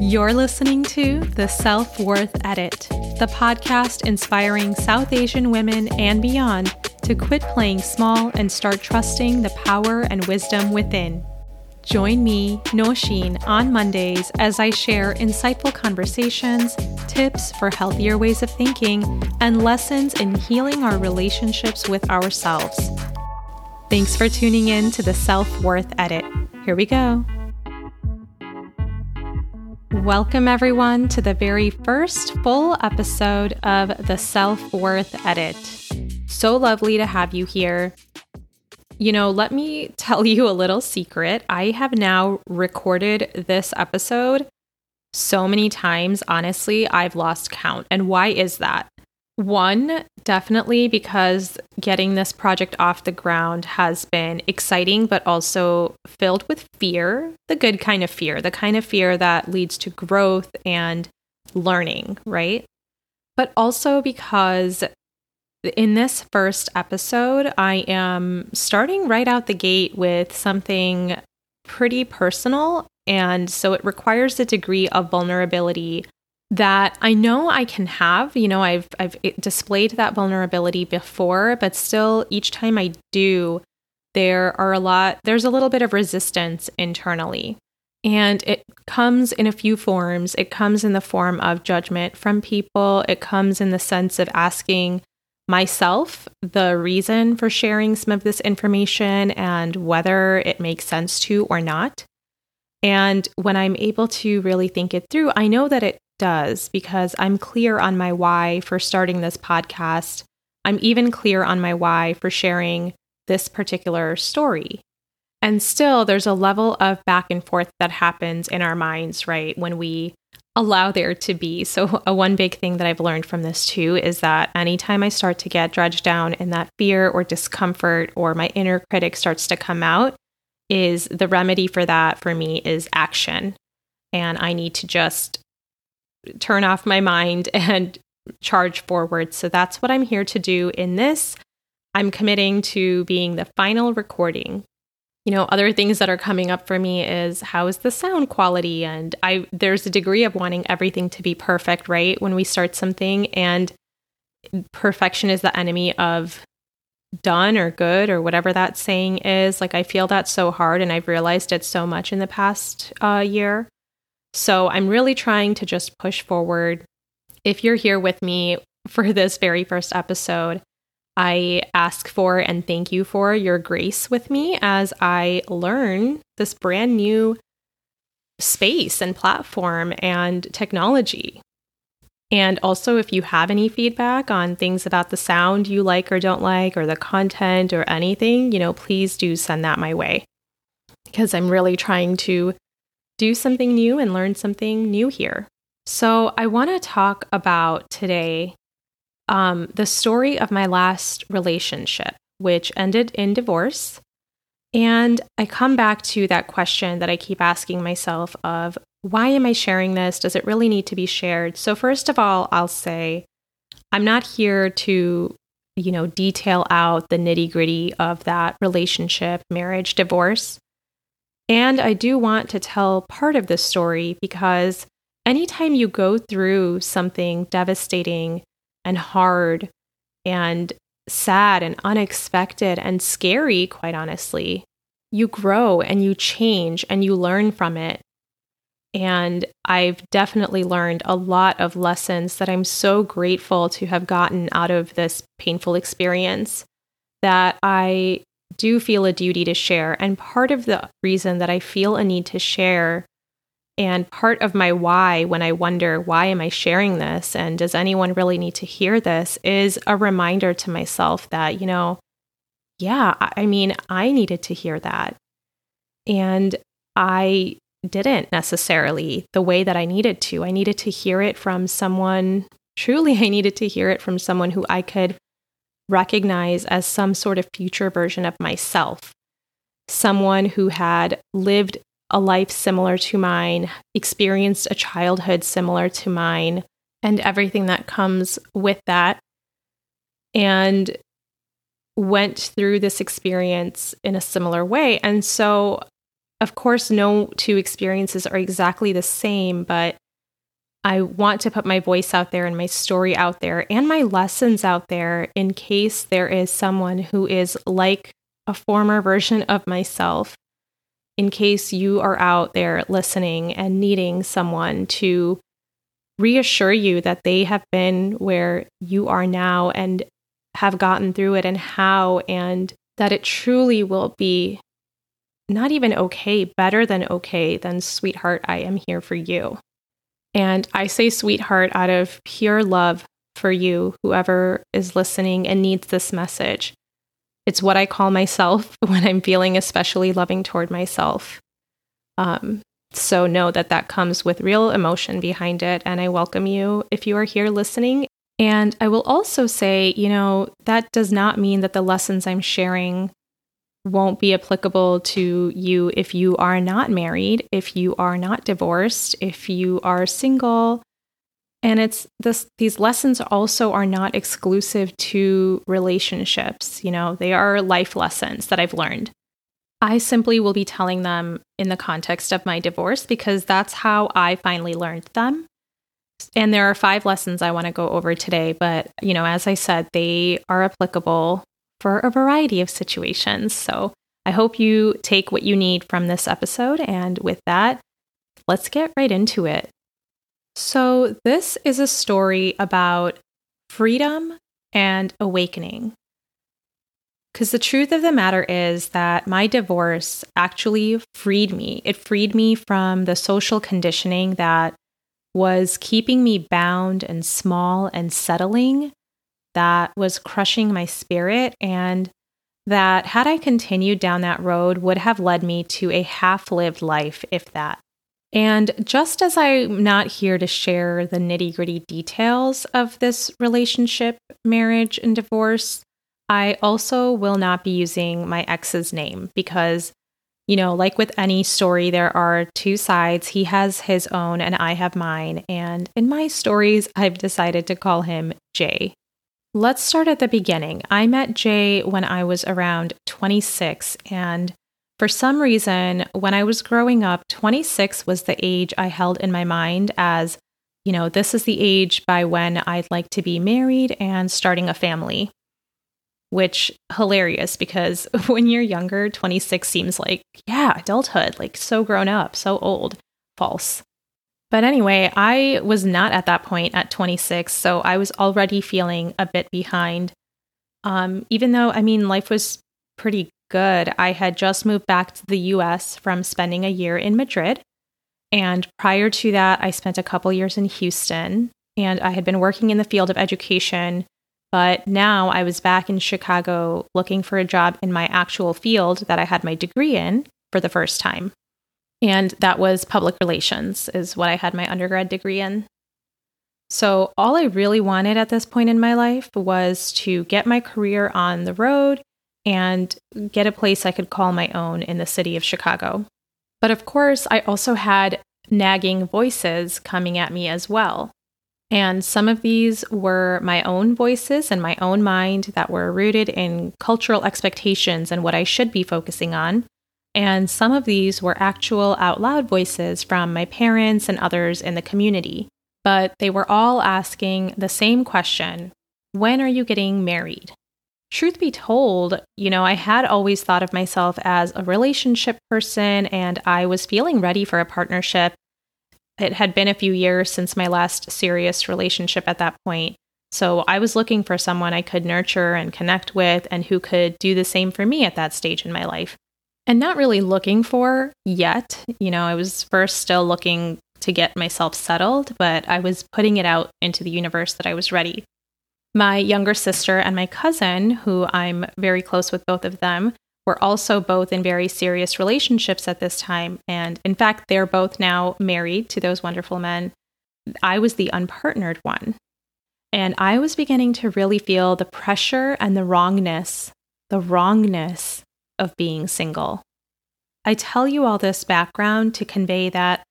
You're listening to The Self Worth Edit, the podcast inspiring South Asian women and beyond to quit playing small and start trusting the power and wisdom within. Join me, Nosheen, on Mondays as I share insightful conversations, tips for healthier ways of thinking, and lessons in healing our relationships with ourselves. Thanks for tuning in to the Self Worth Edit. Here we go. Welcome, everyone, to the very first full episode of the Self Worth Edit. So lovely to have you here. You know, let me tell you a little secret. I have now recorded this episode so many times, honestly, I've lost count. And why is that? One, definitely because getting this project off the ground has been exciting, but also filled with fear the good kind of fear, the kind of fear that leads to growth and learning, right? But also because in this first episode, I am starting right out the gate with something pretty personal. And so it requires a degree of vulnerability that I know I can have. You know, I've I've displayed that vulnerability before, but still each time I do, there are a lot there's a little bit of resistance internally. And it comes in a few forms. It comes in the form of judgment from people. It comes in the sense of asking myself the reason for sharing some of this information and whether it makes sense to or not. And when I'm able to really think it through, I know that it does because I'm clear on my why for starting this podcast. I'm even clear on my why for sharing this particular story. And still, there's a level of back and forth that happens in our minds, right? When we allow there to be. So, a one big thing that I've learned from this too is that anytime I start to get dredged down in that fear or discomfort, or my inner critic starts to come out, is the remedy for that for me is action. And I need to just turn off my mind and charge forward. So that's what I'm here to do in this. I'm committing to being the final recording. You know, other things that are coming up for me is how is the sound quality and I there's a degree of wanting everything to be perfect, right? When we start something and perfection is the enemy of done or good or whatever that saying is. Like I feel that so hard and I've realized it so much in the past uh, year. So I'm really trying to just push forward. If you're here with me for this very first episode, I ask for and thank you for your grace with me as I learn this brand new space and platform and technology. And also, if you have any feedback on things about the sound you like or don't like, or the content or anything, you know, please do send that my way because I'm really trying to do something new and learn something new here. So, I want to talk about today um, the story of my last relationship, which ended in divorce. And I come back to that question that I keep asking myself of why am I sharing this? Does it really need to be shared? So first of all, I'll say I'm not here to, you know, detail out the nitty-gritty of that relationship, marriage, divorce. And I do want to tell part of the story because anytime you go through something devastating and hard and sad and unexpected and scary, quite honestly, you grow and you change and you learn from it. And I've definitely learned a lot of lessons that I'm so grateful to have gotten out of this painful experience that I do feel a duty to share. And part of the reason that I feel a need to share and part of my why when I wonder, why am I sharing this? And does anyone really need to hear this? is a reminder to myself that, you know, yeah, I mean, I needed to hear that. And I didn't necessarily the way that I needed to. I needed to hear it from someone, truly, I needed to hear it from someone who I could recognize as some sort of future version of myself. Someone who had lived a life similar to mine, experienced a childhood similar to mine, and everything that comes with that. And went through this experience in a similar way. And so of course, no two experiences are exactly the same, but I want to put my voice out there and my story out there and my lessons out there in case there is someone who is like a former version of myself. In case you are out there listening and needing someone to reassure you that they have been where you are now and have gotten through it and how, and that it truly will be not even okay, better than okay, then sweetheart, I am here for you. And I say sweetheart out of pure love for you, whoever is listening and needs this message. It's what I call myself when I'm feeling especially loving toward myself. Um, so know that that comes with real emotion behind it. And I welcome you if you are here listening. And I will also say, you know, that does not mean that the lessons I'm sharing won't be applicable to you if you are not married, if you are not divorced, if you are single. And it's this these lessons also are not exclusive to relationships, you know, they are life lessons that I've learned. I simply will be telling them in the context of my divorce because that's how I finally learned them. And there are five lessons I want to go over today, but you know, as I said, they are applicable for a variety of situations. So I hope you take what you need from this episode. And with that, let's get right into it. So, this is a story about freedom and awakening. Because the truth of the matter is that my divorce actually freed me. It freed me from the social conditioning that was keeping me bound and small and settling that was crushing my spirit and that had I continued down that road would have led me to a half lived life, if that. And just as I'm not here to share the nitty gritty details of this relationship, marriage, and divorce, I also will not be using my ex's name because, you know, like with any story, there are two sides. He has his own and I have mine. And in my stories, I've decided to call him Jay. Let's start at the beginning. I met Jay when I was around 26, and for some reason, when I was growing up, 26 was the age I held in my mind as, you know, this is the age by when I'd like to be married and starting a family. Which hilarious because when you're younger, 26 seems like, yeah, adulthood, like so grown up, so old. False. But anyway, I was not at that point at 26, so I was already feeling a bit behind. Um, even though, I mean, life was pretty good. I had just moved back to the US from spending a year in Madrid. And prior to that, I spent a couple years in Houston and I had been working in the field of education. But now I was back in Chicago looking for a job in my actual field that I had my degree in for the first time. And that was public relations, is what I had my undergrad degree in. So, all I really wanted at this point in my life was to get my career on the road and get a place I could call my own in the city of Chicago. But of course, I also had nagging voices coming at me as well. And some of these were my own voices and my own mind that were rooted in cultural expectations and what I should be focusing on. And some of these were actual out loud voices from my parents and others in the community. But they were all asking the same question When are you getting married? Truth be told, you know, I had always thought of myself as a relationship person and I was feeling ready for a partnership. It had been a few years since my last serious relationship at that point. So I was looking for someone I could nurture and connect with and who could do the same for me at that stage in my life and not really looking for yet. You know, I was first still looking to get myself settled, but I was putting it out into the universe that I was ready. My younger sister and my cousin, who I'm very close with both of them, were also both in very serious relationships at this time. And in fact, they're both now married to those wonderful men. I was the unpartnered one. And I was beginning to really feel the pressure and the wrongness, the wrongness of being single. I tell you all this background to convey that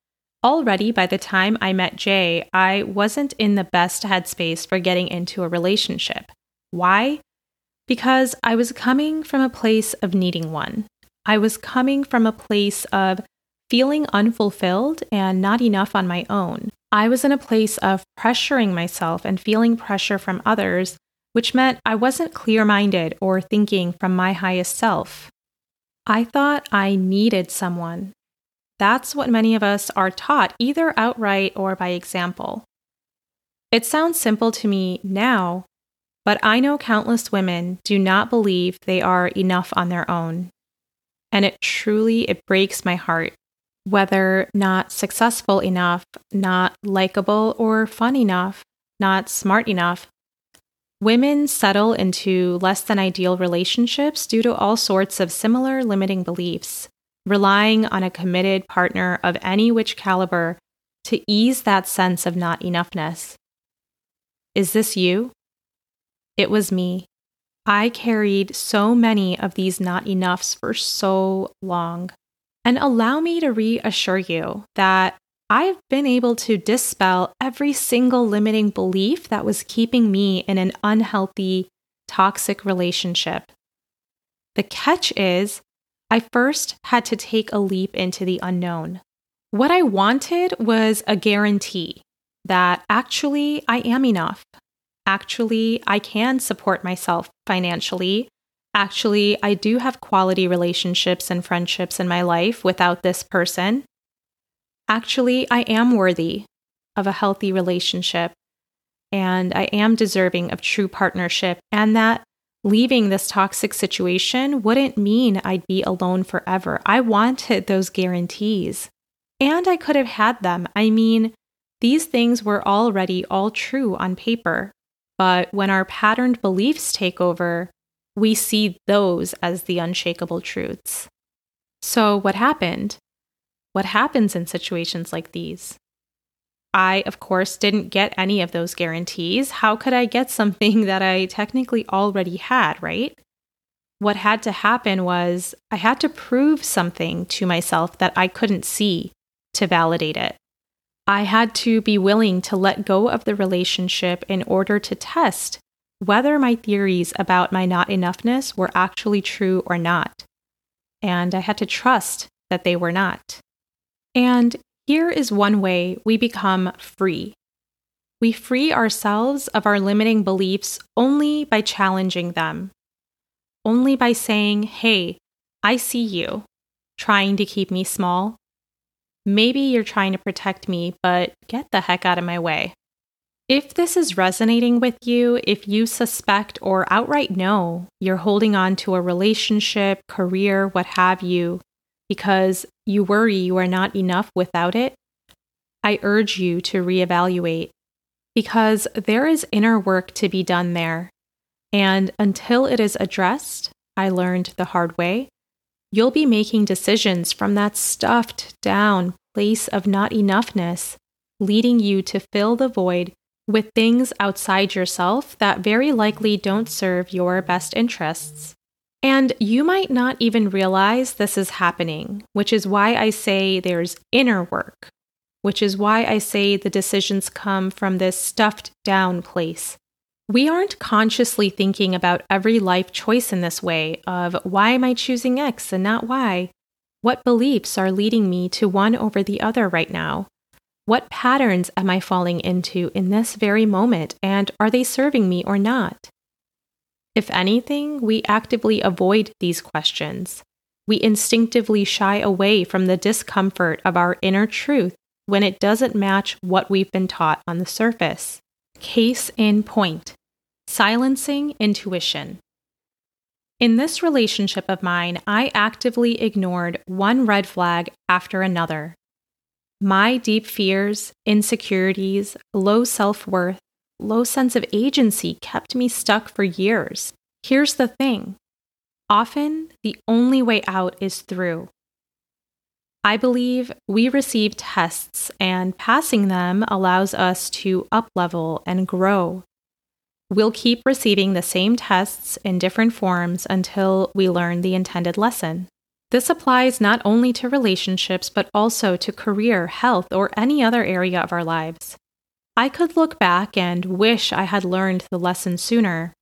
already by the time I met Jay, I wasn't in the best headspace for getting into a relationship. Why? Because I was coming from a place of needing one. I was coming from a place of feeling unfulfilled and not enough on my own. I was in a place of pressuring myself and feeling pressure from others, which meant I wasn't clear minded or thinking from my highest self. I thought I needed someone. That's what many of us are taught, either outright or by example. It sounds simple to me now, but I know countless women do not believe they are enough on their own. And it truly it breaks my heart whether not successful enough, not likable or fun enough, not smart enough. Women settle into less than ideal relationships due to all sorts of similar limiting beliefs, relying on a committed partner of any which caliber to ease that sense of not enoughness. Is this you? It was me. I carried so many of these not enoughs for so long. And allow me to reassure you that I've been able to dispel every single limiting belief that was keeping me in an unhealthy, toxic relationship. The catch is, I first had to take a leap into the unknown. What I wanted was a guarantee that actually I am enough. Actually, I can support myself financially actually, I do have quality relationships and friendships in my life without this person. Actually, I am worthy of a healthy relationship and I am deserving of true partnership, and that leaving this toxic situation wouldn't mean I'd be alone forever. I wanted those guarantees, and I could have had them. I mean, these things were already all true on paper. But when our patterned beliefs take over, we see those as the unshakable truths. So, what happened? What happens in situations like these? I, of course, didn't get any of those guarantees. How could I get something that I technically already had, right? What had to happen was I had to prove something to myself that I couldn't see to validate it. I had to be willing to let go of the relationship in order to test whether my theories about my not enoughness were actually true or not. And I had to trust that they were not. And here is one way we become free. We free ourselves of our limiting beliefs only by challenging them, only by saying, Hey, I see you, trying to keep me small. Maybe you're trying to protect me, but get the heck out of my way. If this is resonating with you, if you suspect or outright know you're holding on to a relationship, career, what have you, because you worry you are not enough without it, I urge you to reevaluate because there is inner work to be done there. And until it is addressed, I learned the hard way, you'll be making decisions from that stuffed down place of not enoughness, leading you to fill the void with things outside yourself that very likely don't serve your best interests. And you might not even realize this is happening, which is why I say there's inner work, which is why I say the decisions come from this stuffed down place. We aren't consciously thinking about every life choice in this way of why am I choosing X and not Y? What beliefs are leading me to one over the other right now? What patterns am I falling into in this very moment, and are they serving me or not? If anything, we actively avoid these questions. We instinctively shy away from the discomfort of our inner truth when it doesn't match what we've been taught on the surface. Case in point silencing intuition. In this relationship of mine, I actively ignored one red flag after another my deep fears, insecurities, low self worth, low sense of agency kept me stuck for years. Here's the thing often the only way out is through. I believe we receive tests, and passing them allows us to uplevel and grow. We'll keep receiving the same tests in different forms until we learn the intended lesson. This applies not only to relationships, but also to career, health, or any other area of our lives. I could look back and wish I had learned the lesson sooner,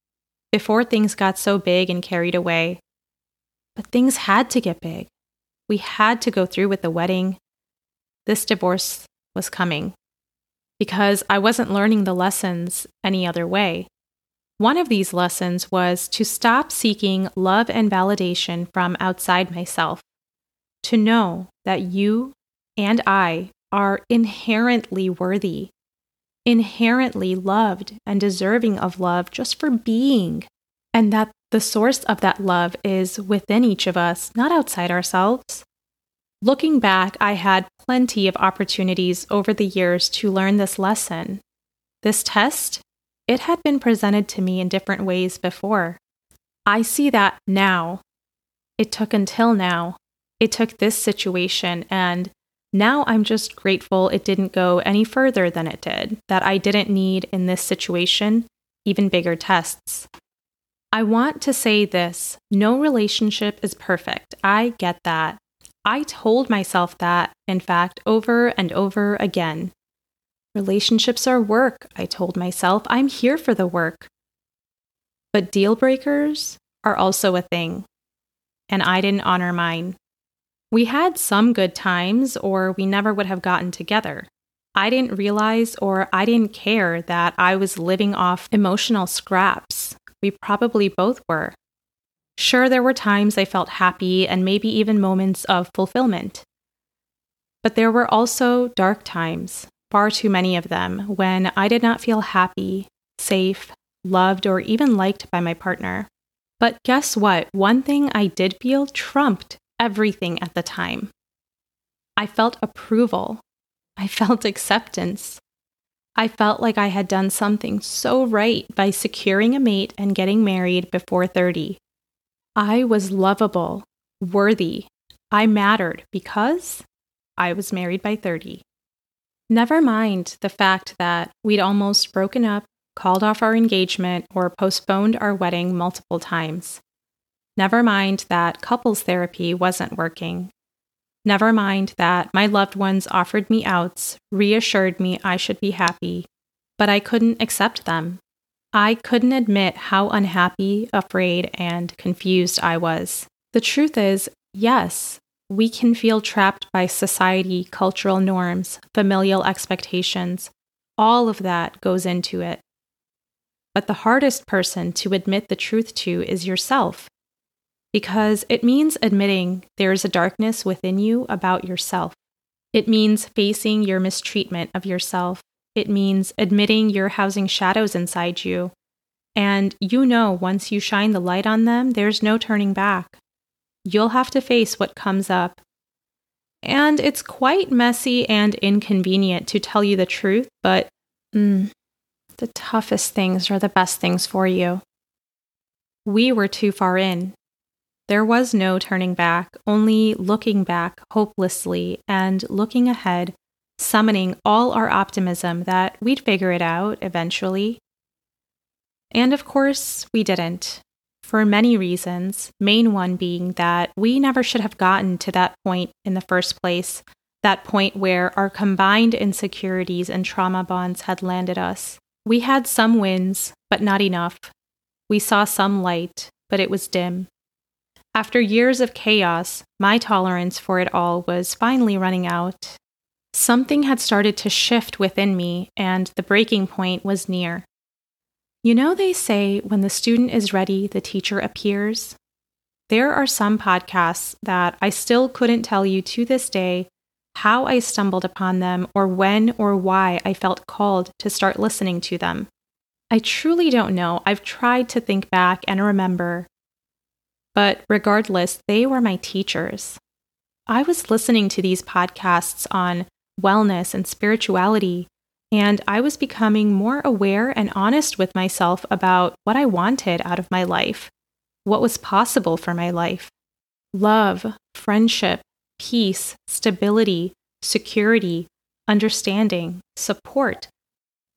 before things got so big and carried away. But things had to get big. We had to go through with the wedding. This divorce was coming because I wasn't learning the lessons any other way. One of these lessons was to stop seeking love and validation from outside myself, to know that you and I are inherently worthy, inherently loved and deserving of love just for being, and that the source of that love is within each of us, not outside ourselves. Looking back, I had plenty of opportunities over the years to learn this lesson. This test, it had been presented to me in different ways before. I see that now. It took until now. It took this situation, and now I'm just grateful it didn't go any further than it did, that I didn't need in this situation even bigger tests. I want to say this no relationship is perfect. I get that. I told myself that, in fact, over and over again. Relationships are work, I told myself. I'm here for the work. But deal breakers are also a thing, and I didn't honor mine. We had some good times, or we never would have gotten together. I didn't realize or I didn't care that I was living off emotional scraps we probably both were. Sure, there were times I felt happy and maybe even moments of fulfillment. But there were also dark times, far too many of them, when I did not feel happy, safe, loved, or even liked by my partner. But guess what? One thing I did feel trumped everything at the time. I felt approval. I felt acceptance. I felt like I had done something so right by securing a mate and getting married before 30. I was lovable, worthy. I mattered because I was married by 30. Never mind the fact that we'd almost broken up, called off our engagement, or postponed our wedding multiple times. Never mind that couples therapy wasn't working Never mind that my loved ones offered me outs, reassured me I should be happy, but I couldn't accept them. I couldn't admit how unhappy, afraid, and confused I was. The truth is, yes, we can feel trapped by society, cultural norms, familial expectations. All of that goes into it. But the hardest person to admit the truth to is yourself because it means admitting there is a darkness within you about yourself. It means facing your mistreatment of yourself. It means admitting you're housing shadows inside you. And you know once you shine the light on them, there's no turning back. You'll have to face what comes up. And it's quite messy and inconvenient to tell you the truth, but mm, the toughest things are the best things for you. We were too far in, there was no turning back, only looking back hopelessly and looking ahead, summoning all our optimism that we'd figure it out eventually. And of course, we didn't, for many reasons, main one being that we never should have gotten to that point in the first place, that point where our combined insecurities and trauma bonds had landed us. We had some wins, but not enough. We saw some light, but it was dim. After years of chaos, my tolerance for it all was finally running out. Something had started to shift within me, and the breaking point was near. You know, they say when the student is ready, the teacher appears. There are some podcasts that I still couldn't tell you to this day how I stumbled upon them or when or why I felt called to start listening to them. I truly don't know. I've tried to think back and remember, but regardless, they were my teachers. I was listening to these podcasts on wellness and spirituality, and I was becoming more aware and honest with myself about what I wanted out of my life, what was possible for my life love, friendship, peace, stability, security, understanding, support.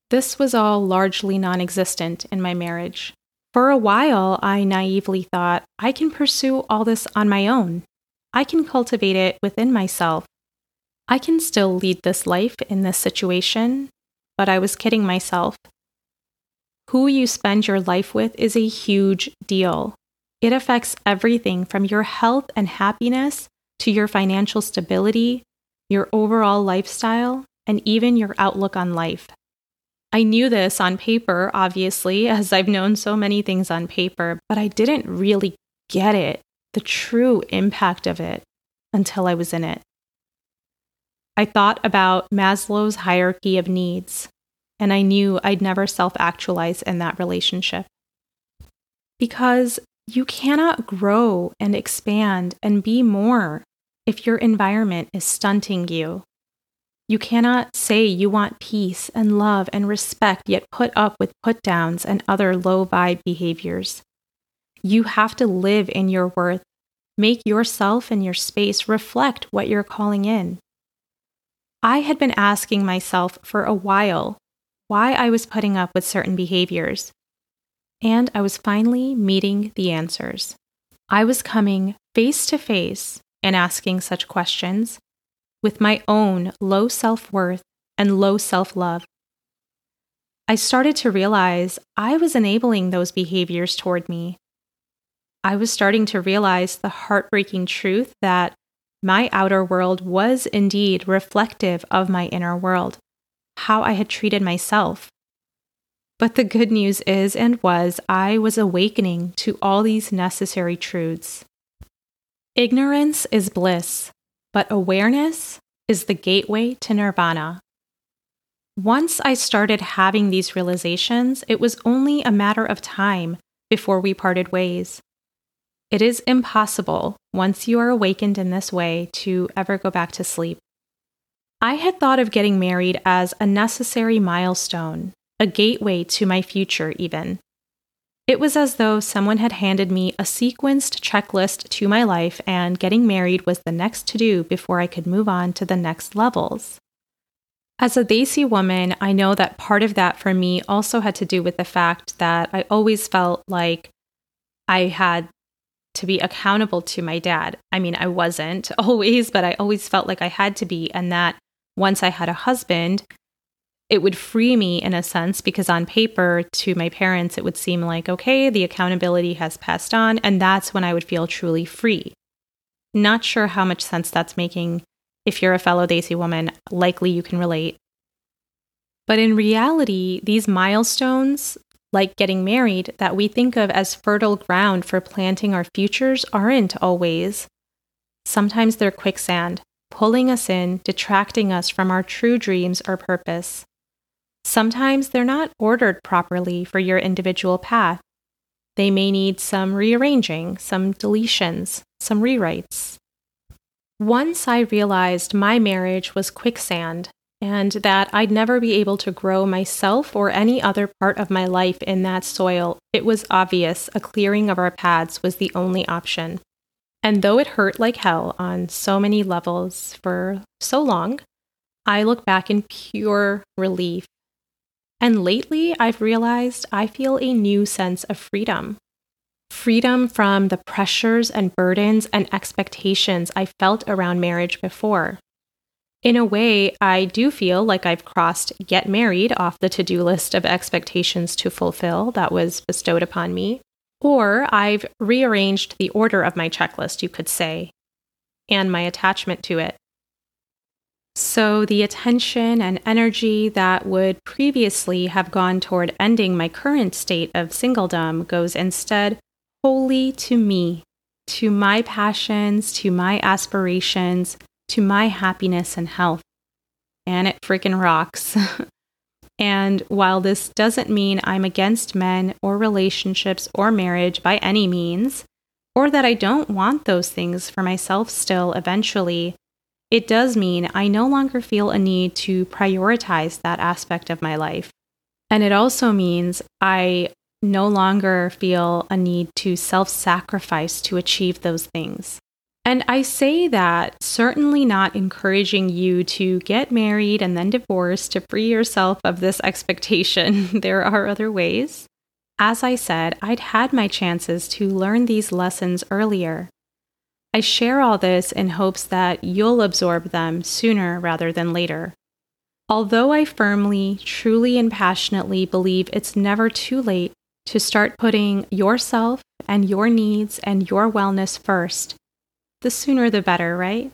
This was all largely non existent in my marriage. For a while, I naively thought, I can pursue all this on my own. I can cultivate it within myself. I can still lead this life in this situation, but I was kidding myself. Who you spend your life with is a huge deal. It affects everything from your health and happiness to your financial stability, your overall lifestyle, and even your outlook on life. I knew this on paper, obviously, as I've known so many things on paper, but I didn't really get it, the true impact of it, until I was in it. I thought about Maslow's hierarchy of needs, and I knew I'd never self actualize in that relationship. Because you cannot grow and expand and be more if your environment is stunting you. You cannot say you want peace and love and respect, yet put up with put downs and other low vibe behaviors. You have to live in your worth. Make yourself and your space reflect what you're calling in. I had been asking myself for a while why I was putting up with certain behaviors, and I was finally meeting the answers. I was coming face to face and asking such questions with my own low self worth and low self love. I started to realize I was enabling those behaviors toward me. I was starting to realize the heartbreaking truth that my outer world was indeed reflective of my inner world, how I had treated myself. But the good news is and was I was awakening to all these necessary truths. Ignorance is bliss, but awareness is the gateway to nirvana. Once I started having these realizations, it was only a matter of time before we parted ways. It is impossible, once you are awakened in this way, to ever go back to sleep. I had thought of getting married as a necessary milestone, a gateway to my future, even. It was as though someone had handed me a sequenced checklist to my life, and getting married was the next to do before I could move on to the next levels. As a Desi woman, I know that part of that for me also had to do with the fact that I always felt like I had to be accountable to my dad. I mean, I wasn't always, but I always felt like I had to be, and that once I had a husband, it would free me in a sense because on paper to my parents it would seem like okay the accountability has passed on and that's when i would feel truly free. Not sure how much sense that's making. If you're a fellow Desi woman likely you can relate. But in reality these milestones like getting married that we think of as fertile ground for planting our futures aren't always. Sometimes they're quicksand pulling us in detracting us from our true dreams or purpose Sometimes they're not ordered properly for your individual path. They may need some rearranging, some deletions, some rewrites. Once I realized my marriage was quicksand and that I'd never be able to grow myself or any other part of my life in that soil, it was obvious a clearing of our paths was the only option. And though it hurt like hell on so many levels for so long, I look back in pure relief and lately, I've realized I feel a new sense of freedom. Freedom from the pressures and burdens and expectations I felt around marriage before. In a way, I do feel like I've crossed get married off the to do list of expectations to fulfill that was bestowed upon me. Or I've rearranged the order of my checklist, you could say, and my attachment to it. So, the attention and energy that would previously have gone toward ending my current state of singledom goes instead wholly to me, to my passions, to my aspirations, to my happiness and health. And it freaking rocks. and while this doesn't mean I'm against men or relationships or marriage by any means, or that I don't want those things for myself still eventually, it does mean I no longer feel a need to prioritize that aspect of my life. And it also means I no longer feel a need to self sacrifice to achieve those things. And I say that certainly not encouraging you to get married and then divorce to free yourself of this expectation. there are other ways. As I said, I'd had my chances to learn these lessons earlier. I share all this in hopes that you'll absorb them sooner rather than later. Although I firmly, truly, and passionately believe it's never too late to start putting yourself and your needs and your wellness first, the sooner the better, right?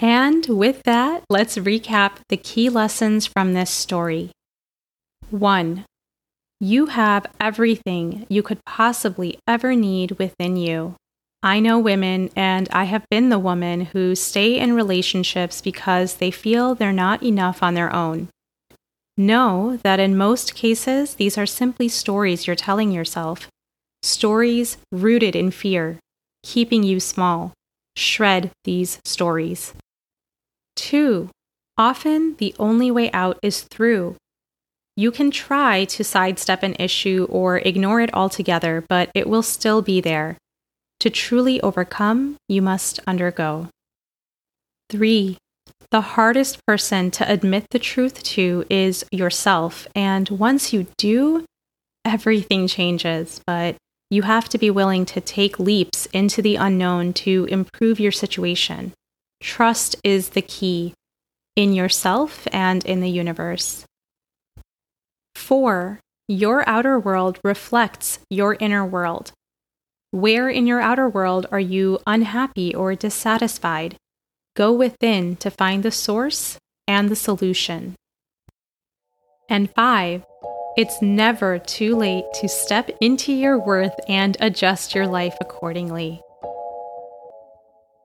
And with that, let's recap the key lessons from this story. 1. You have everything you could possibly ever need within you. I know women, and I have been the woman who stay in relationships because they feel they're not enough on their own. Know that in most cases, these are simply stories you're telling yourself. Stories rooted in fear, keeping you small. Shred these stories. 2. Often the only way out is through. You can try to sidestep an issue or ignore it altogether, but it will still be there. To truly overcome, you must undergo. 3. The hardest person to admit the truth to is yourself. And once you do, everything changes. But you have to be willing to take leaps into the unknown to improve your situation. Trust is the key in yourself and in the universe. 4. Your outer world reflects your inner world. Where in your outer world are you unhappy or dissatisfied? Go within to find the source and the solution. And five, it's never too late to step into your worth and adjust your life accordingly.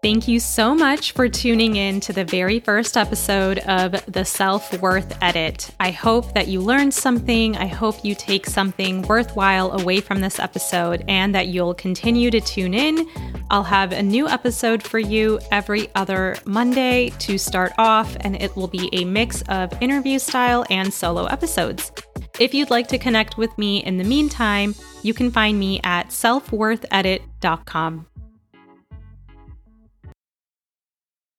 Thank you so much for tuning in to the very first episode of the Self Worth Edit. I hope that you learned something. I hope you take something worthwhile away from this episode and that you'll continue to tune in. I'll have a new episode for you every other Monday to start off, and it will be a mix of interview style and solo episodes. If you'd like to connect with me in the meantime, you can find me at selfworthedit.com.